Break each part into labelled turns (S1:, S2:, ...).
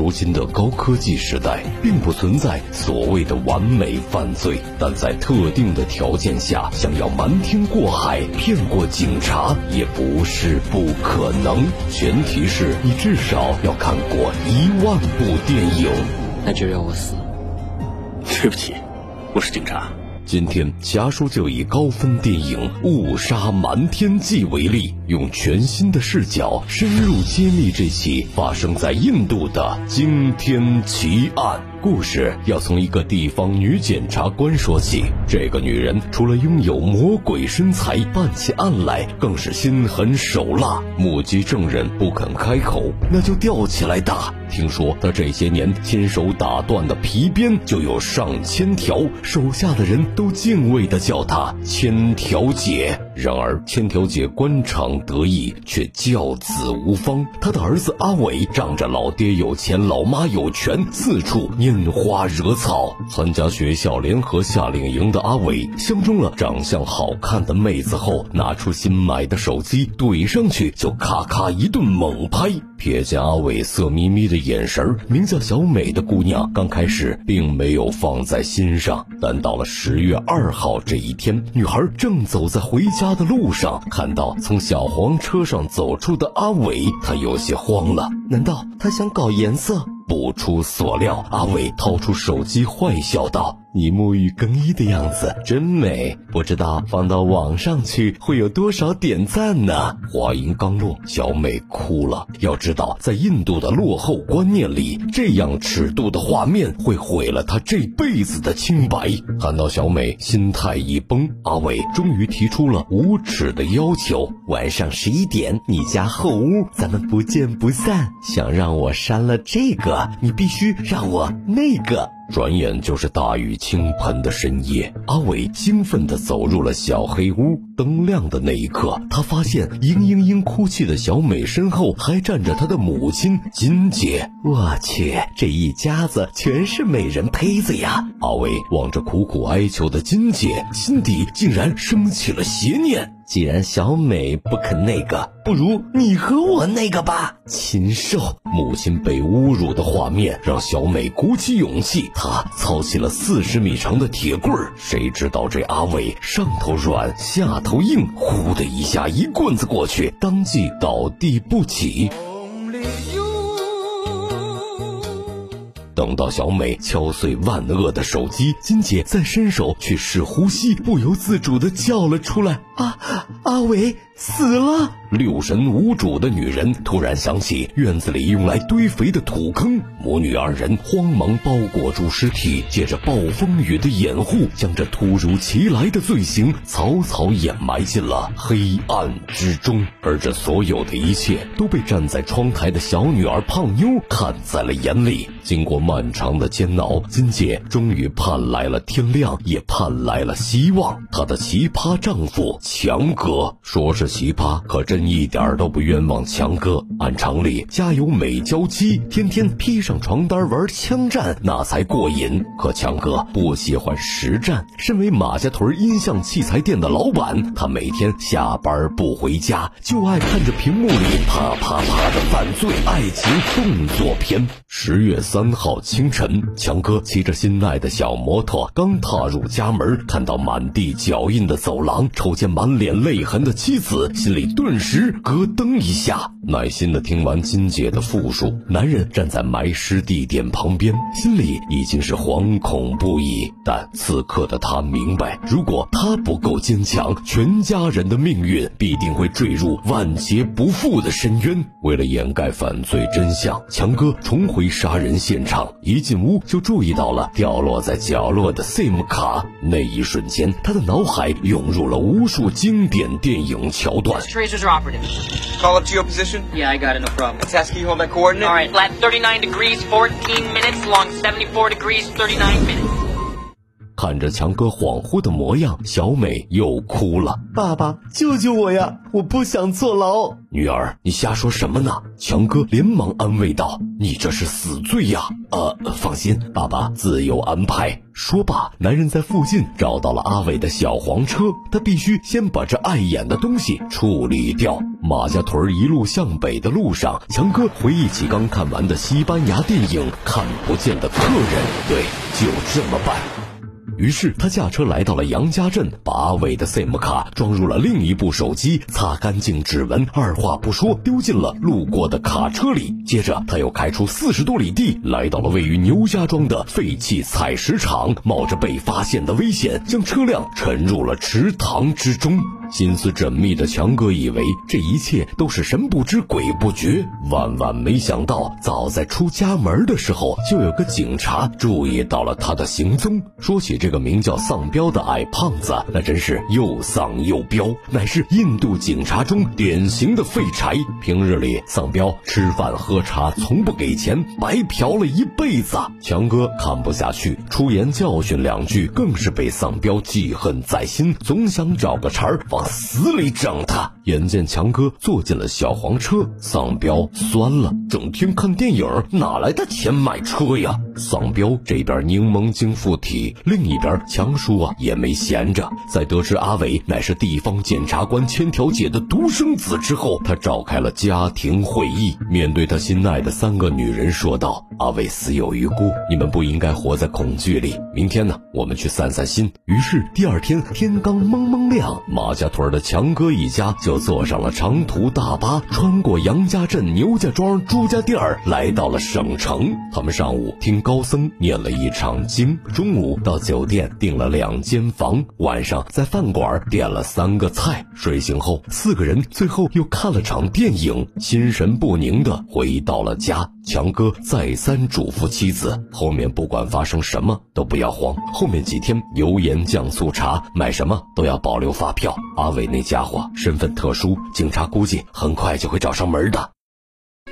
S1: 如今的高科技时代，并不存在所谓的完美犯罪，但在特定的条件下，想要瞒天过海骗过警察也不是不可能。前提是你至少要看过一万部电影。
S2: 那就让我死。
S3: 对不起，我是警察。
S1: 今天，侠叔就以高分电影《误杀瞒天记》为例，用全新的视角深入揭秘这起发生在印度的惊天奇案。故事要从一个地方女检察官说起。这个女人除了拥有魔鬼身材，办起案来更是心狠手辣。目击证人不肯开口，那就吊起来打。听说她这些年亲手打断的皮鞭就有上千条，手下的人都敬畏的叫她“千条姐”。然而，千条姐官场得意，却教子无方。她的儿子阿伟仗着老爹有钱，老妈有权，四处拈花惹草。参加学校联合夏令营的阿伟，相中了长相好看的妹子后，拿出新买的手机，怼上去就咔咔一顿猛拍。瞥见阿伟色眯眯的眼神，名叫小美的姑娘刚开始并没有放在心上，但到了十月二号这一天，女孩正走在回家家的路上，看到从小黄车上走出的阿伟，他有些慌了。难道他想搞颜色？不出所料，阿伟掏出手机，坏笑道。你沐浴更衣的样子真美，不知道放到网上去会有多少点赞呢？话音刚落，小美哭了。要知道，在印度的落后观念里，这样尺度的画面会毁了她这辈子的清白。看到小美心态一崩，阿伟终于提出了无耻的要求：晚上十一点，你家后屋，咱们不见不散。想让我删了这个，你必须让我那个。转眼就是大雨倾盆的深夜，阿伟兴奋地走入了小黑屋。灯亮的那一刻，他发现嘤嘤嘤哭泣的小美身后还站着他的母亲金姐。我去，这一家子全是美人胚子呀！阿伟望着苦苦哀求的金姐，心底竟然升起了邪念。既然小美不肯那个，不如你和我那个吧，禽兽！母亲被侮辱的画面让小美鼓起勇气，她操起了四十米长的铁棍儿。谁知道这阿伟上头软，下头硬，呼的一下，一棍子过去，当即倒地不起。等到小美敲碎万恶的手机，金姐再伸手去试呼吸，不由自主地叫了出来：“啊，阿伟死了！”六神无主的女人突然想起院子里用来堆肥的土坑，母女二人慌忙包裹住尸体，借着暴风雨的掩护，将这突如其来的罪行草草掩埋进了黑暗之中。而这所有的一切都被站在窗台的小女儿胖妞看在了眼里。经过漫长的煎熬，金姐终于盼来了天亮，也盼来了希望。她的奇葩丈夫强哥说是奇葩，可真。一点都不冤枉强哥。按常理，家有美娇妻，天天披上床单玩枪战，那才过瘾。可强哥不喜欢实战。身为马家屯音像器材店的老板，他每天下班不回家，就爱看着屏幕里啪啪啪的犯罪爱情动作片。十月三号清晨，强哥骑着心爱的小摩托，刚踏入家门，看到满地脚印的走廊，瞅见满脸泪痕的妻子，心里顿时。咯噔一下，耐心的听完金姐的复述。男人站在埋尸地点旁边，心里已经是惶恐不已。但此刻的他明白，如果他不够坚强，全家人的命运必定会坠入万劫不复的深渊。为了掩盖犯罪真相，强哥重回杀人现场。一进屋就注意到了掉落在角落的 SIM 卡。那一瞬间，他的脑海涌入了无数经典电影桥段。
S4: operative. Call up to your position?
S2: Yeah, I got it, no problem.
S4: Task you hold that coordinate?
S2: Alright, flat 39 degrees, 14 minutes, long 74 degrees, 39 minutes.
S1: 看着强哥恍惚的模样，小美又哭了。
S5: 爸爸，救救我呀！我不想坐牢。
S1: 女儿，你瞎说什么呢？强哥连忙安慰道：“你这是死罪呀！”呃，放心，爸爸自有安排。说罢，男人在附近找到了阿伟的小黄车，他必须先把这碍眼的东西处理掉。马家屯一路向北的路上，强哥回忆起刚看完的西班牙电影《看不见的客人》，对，就这么办。于是他驾车来到了杨家镇，把阿伟的 SIM 卡装入了另一部手机，擦干净指纹，二话不说丢进了路过的卡车里。接着他又开出四十多里地，来到了位于牛家庄的废弃采石场，冒着被发现的危险，将车辆沉入了池塘之中。心思缜密的强哥以为这一切都是神不知鬼不觉，万万没想到，早在出家门的时候，就有个警察注意到了他的行踪。说起这个名叫丧彪的矮胖子，那真是又丧又彪，乃是印度警察中典型的废柴。平日里，丧彪吃饭喝茶从不给钱，白嫖了一辈子。强哥看不下去，出言教训两句，更是被丧彪记恨在心，总想找个茬儿。往死里整他！眼见强哥坐进了小黄车，丧彪酸了。整天看电影，哪来的钱买车呀？丧彪这边柠檬精附体，另一边强叔啊也没闲着。在得知阿伟乃是地方检察官千条姐的独生子之后，他召开了家庭会议，面对他心爱的三个女人说道：“阿伟死有余辜，你们不应该活在恐惧里。明天呢，我们去散散心。”于是第二天天刚蒙蒙亮，马家屯的强哥一家就坐上了长途大巴，穿过杨家镇、牛家庄、朱家店儿，来到了省城。他们上午听高僧念了一场经，中午到酒店订了两间房，晚上在饭馆点了三个菜。睡醒后，四个人最后又看了场电影，心神不宁的回到了家。强哥再三嘱咐妻子，后面不管发生什么都不要慌，后面几天油盐酱醋茶买什么都要保留发票。阿伟那家伙身份特殊，警察估计很快就会找上门的。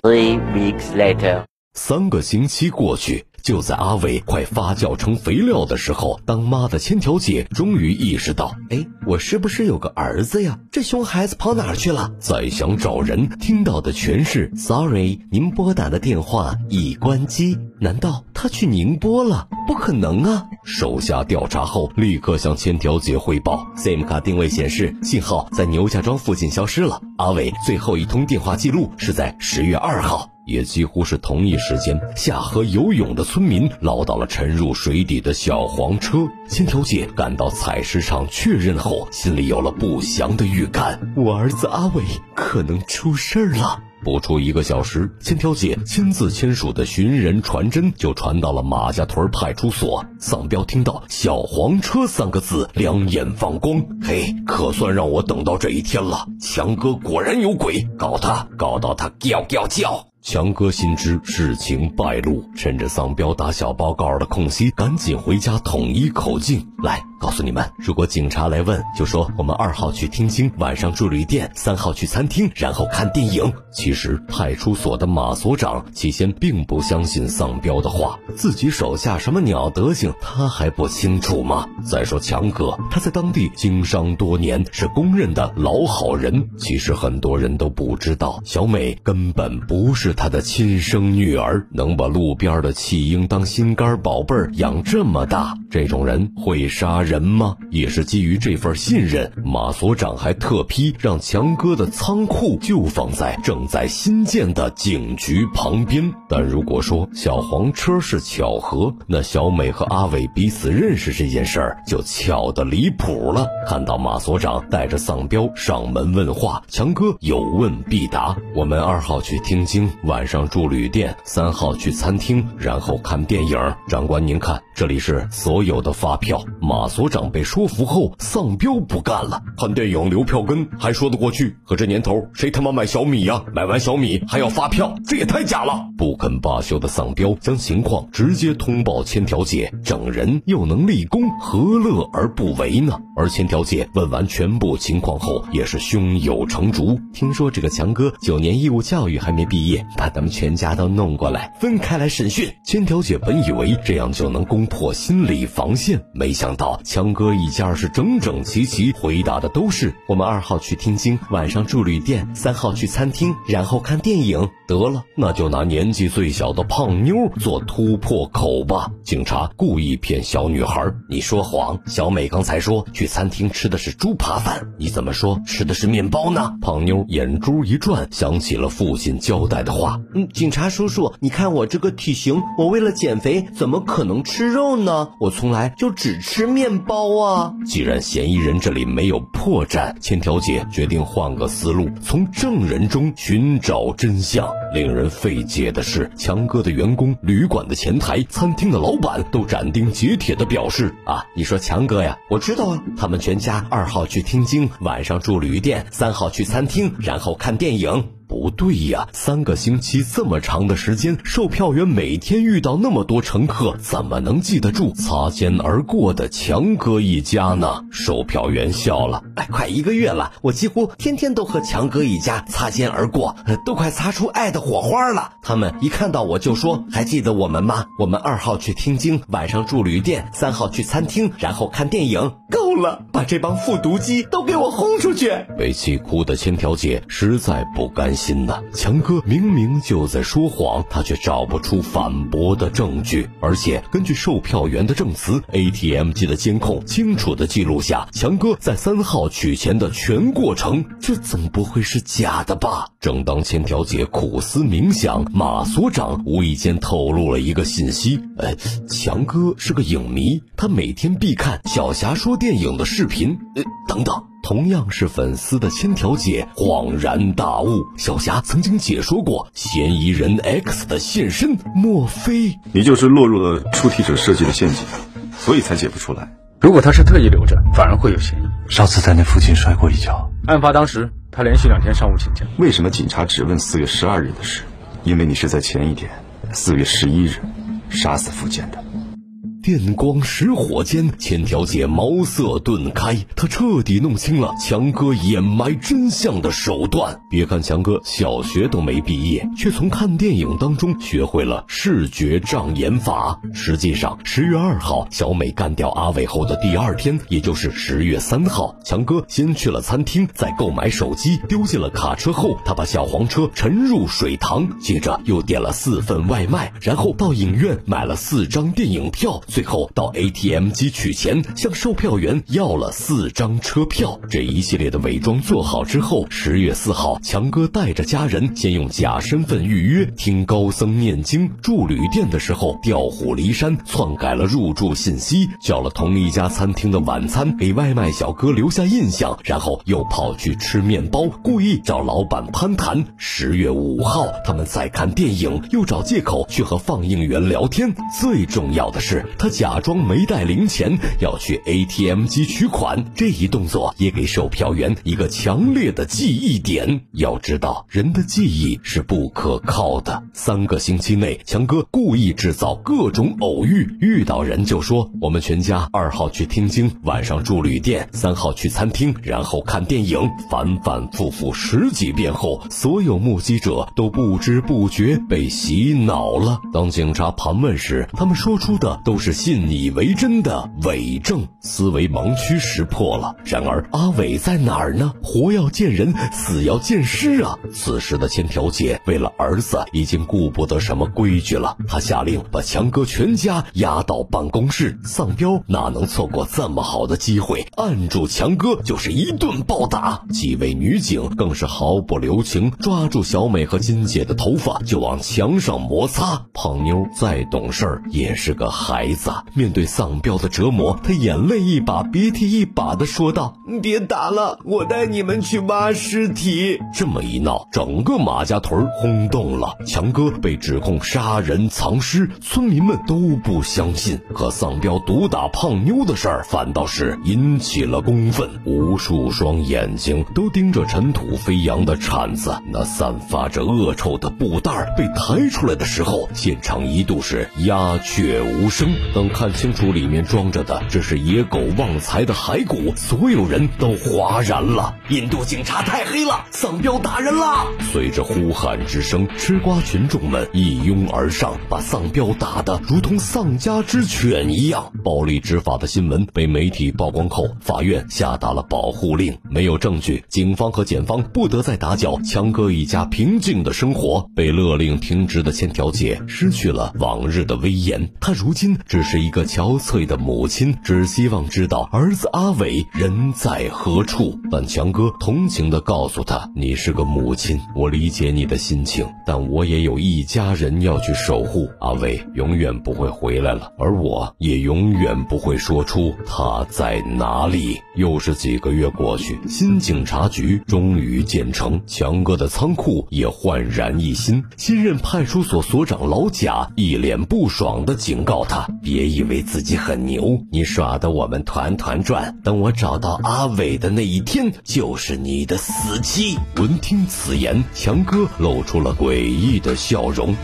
S2: Three weeks later，
S1: 三个星期过去。就在阿伟快发酵成肥料的时候，当妈的千条姐终于意识到，
S5: 哎，我是不是有个儿子呀？这熊孩子跑哪儿去了？
S1: 再想找人，听到的全是 “Sorry，您拨打的电话已关机”。难道他去宁波了？不可能啊！手下调查后，立刻向千条姐汇报，SIM 卡定位显示信号在牛家庄附近消失了。阿伟最后一通电话记录是在十月二号。也几乎是同一时间，下河游泳的村民捞到了沉入水底的小黄车。千条姐赶到采石场确认后，心里有了不祥的预感：
S5: 我儿子阿伟可能出事儿了。
S1: 不出一个小时，千条姐亲自签署的寻人传真就传到了马家屯派出所。丧彪听到“小黄车”三个字，两眼放光。嘿，可算让我等到这一天了！强哥果然有鬼，搞他，搞到他叫叫叫！强哥心知事情败露，趁着丧彪打小报告的空隙，赶紧回家统一口径。来，告诉你们，如果警察来问，就说我们二号去听清，晚上住旅店，三号去餐厅，然后看电影。其实派出所的马所长起先并不相信丧彪的话，自己手下什么鸟德行，他还不清楚吗？再说强哥，他在当地经商多年，是公认的老好人。其实很多人都不知道，小美根本不是。他的亲生女儿，能把路边的弃婴当心肝宝贝儿养这么大，这种人会杀人吗？也是基于这份信任，马所长还特批让强哥的仓库就放在正在新建的警局旁边。但如果说小黄车是巧合，那小美和阿伟彼此认识这件事儿就巧得离谱了。看到马所长带着丧彪上门问话，强哥有问必答。我们二号去听经。晚上住旅店，三号去餐厅，然后看电影。长官，您看，这里是所有的发票。马所长被说服后，丧彪不干了。看电影留票根还说得过去，可这年头谁他妈买小米呀？买完小米还要发票，这也太假了！不肯罢休的丧彪将情况直接通报千条姐，整人又能立功，何乐而不为呢？而千条姐问完全部情况后，也是胸有成竹。听说这个强哥九年义务教育还没毕业。
S5: 把他们全家都弄过来，分开来审讯。
S1: 千条姐本以为这样就能攻破心理防线，没想到强哥一家是整整齐齐，回答的都是
S5: 我们二号去听经，晚上住旅店，三号去餐厅，然后看电影。
S1: 得了，那就拿年纪最小的胖妞做突破口吧。警察故意骗小女孩：“
S5: 你说谎，小美刚才说去餐厅吃的是猪扒饭，你怎么说吃的是面包呢？”
S1: 胖妞眼珠一转，想起了父亲交代的话：“
S5: 嗯，警察叔叔，你看我这个体型，我为了减肥，怎么可能吃肉呢？我从来就只吃面包啊。”
S1: 既然嫌疑人这里没有破绽，千条姐决定换个思路，从证人中寻找真相。令人费解的是，强哥的员工、旅馆的前台、餐厅的老板都斩钉截铁地表示：“
S5: 啊，你说强哥呀，我知道啊，他们全家二号去听经，晚上住旅店，三号去餐厅，然后看电影。”
S1: 不对呀，三个星期这么长的时间，售票员每天遇到那么多乘客，怎么能记得住擦肩而过的强哥一家呢？售票员笑了，
S5: 哎，快一个月了，我几乎天天都和强哥一家擦肩而过，都快擦出爱的火花了。他们一看到我就说：“还记得我们吗？我们二号去听经，晚上住旅店，三号去餐厅，然后看电影。”够了，把这帮复读机都给我轰出去！
S1: 被气哭的千条姐实在不甘。心呐，强哥明明就在说谎，他却找不出反驳的证据，而且根据售票员的证词，ATM 机的监控清楚的记录下强哥在三号取钱的全过程，这总不会是假的吧？正当千条姐苦思冥想，马所长无意间透露了一个信息：哎，强哥是个影迷，他每天必看小霞说电影的视频。呃，等等。同样是粉丝的千条姐恍然大悟，小霞曾经解说过嫌疑人 X 的现身，莫非
S6: 你就是落入了出题者设计的陷阱，所以才解不出来？
S7: 如果他是特意留着，反而会有嫌疑。
S8: 上次在那附近摔过一跤，
S7: 案发当时他连续两天上午请假。
S6: 为什么警察只问四月十二日的事？因为你是在前一天，四月十一日，杀死福建的。
S1: 电光石火间，千条姐茅塞顿开，她彻底弄清了强哥掩埋真相的手段。别看强哥小学都没毕业，却从看电影当中学会了视觉障眼法。实际上，十月二号，小美干掉阿伟后的第二天，也就是十月三号，强哥先去了餐厅，在购买手机丢进了卡车后，他把小黄车沉入水塘，接着又点了四份外卖，然后到影院买了四张电影票。最后到 ATM 机取钱，向售票员要了四张车票。这一系列的伪装做好之后，十月四号，强哥带着家人先用假身份预约听高僧念经，住旅店的时候调虎离山，篡改了入住信息，叫了同一家餐厅的晚餐，给外卖小哥留下印象，然后又跑去吃面包，故意找老板攀谈。十月五号，他们在看电影，又找借口去和放映员聊天。最重要的是，他。假装没带零钱要去 ATM 机取款，这一动作也给售票员一个强烈的记忆点。要知道，人的记忆是不可靠的。三个星期内，强哥故意制造各种偶遇，遇到人就说我们全家二号去听经，晚上住旅店，三号去餐厅，然后看电影。反反复复十几遍后，所有目击者都不知不觉被洗脑了。当警察盘问时，他们说出的都是。是信以为真的伪证，思维盲区识破了。然而阿伟在哪儿呢？活要见人，死要见尸啊！此时的千条姐为了儿子，已经顾不得什么规矩了。她下令把强哥全家押到办公室。丧彪哪能错过这么好的机会？按住强哥就是一顿暴打。几位女警更是毫不留情，抓住小美和金姐的头发就往墙上摩擦。胖妞再懂事儿也是个孩子。面对丧彪的折磨，他眼泪一把鼻涕一把的说道：“
S5: 别打了，我带你们去挖尸体。”
S1: 这么一闹，整个马家屯轰动了。强哥被指控杀人藏尸，村民们都不相信。可丧彪毒打胖妞的事儿，反倒是引起了公愤。无数双眼睛都盯着尘土飞扬的铲子，那散发着恶臭的布袋被抬出来的时候，现场一度是鸦雀无声。等看清楚里面装着的，这是野狗旺财的骸骨，所有人都哗然了。
S5: 印度警察太黑了，丧彪打人了！
S1: 随着呼喊之声，吃瓜群众们一拥而上，把丧彪打得如同丧家之犬一样。暴力执法的新闻被媒体曝光后，法院下达了保护令。没有证据，警方和检方不得再打搅强哥一家平静的生活。被勒令停职的千条姐失去了往日的威严，她如今只只是一个憔悴的母亲，只希望知道儿子阿伟人在何处。但强哥同情地告诉他：“你是个母亲，我理解你的心情，但我也有一家人要去守护。阿伟永远不会回来了，而我也永远不会说出他在哪里。”又是几个月过去，新警察局终于建成，强哥的仓库也焕然一新。新任派出所所长老贾一脸不爽地警告他：“别以为自己很牛，你耍的我们团团转。等我找到阿伟的那一天，就是你的死期。”闻听此言，强哥露出了诡异的笑容。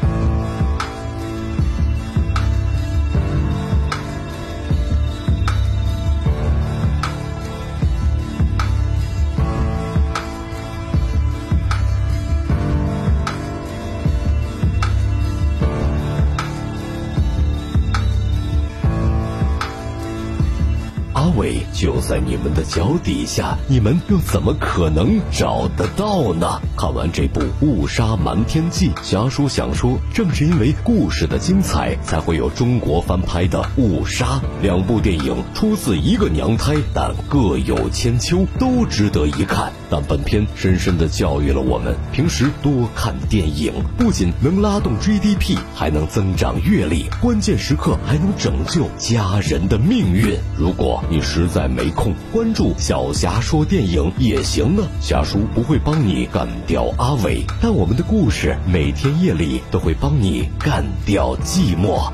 S1: 就在你们的脚底下，你们又怎么可能找得到呢？看完这部《误杀瞒天记》，侠叔想说，正是因为故事的精彩，才会有中国翻拍的《误杀》。两部电影出自一个娘胎，但各有千秋，都值得一看。但本片深深地教育了我们：平时多看电影，不仅能拉动 GDP，还能增长阅历，关键时刻还能拯救家人的命运。如果你实在没空，关注小霞说电影也行啊。霞叔不会帮你干掉阿伟，但我们的故事每天夜里都会帮你干掉寂寞。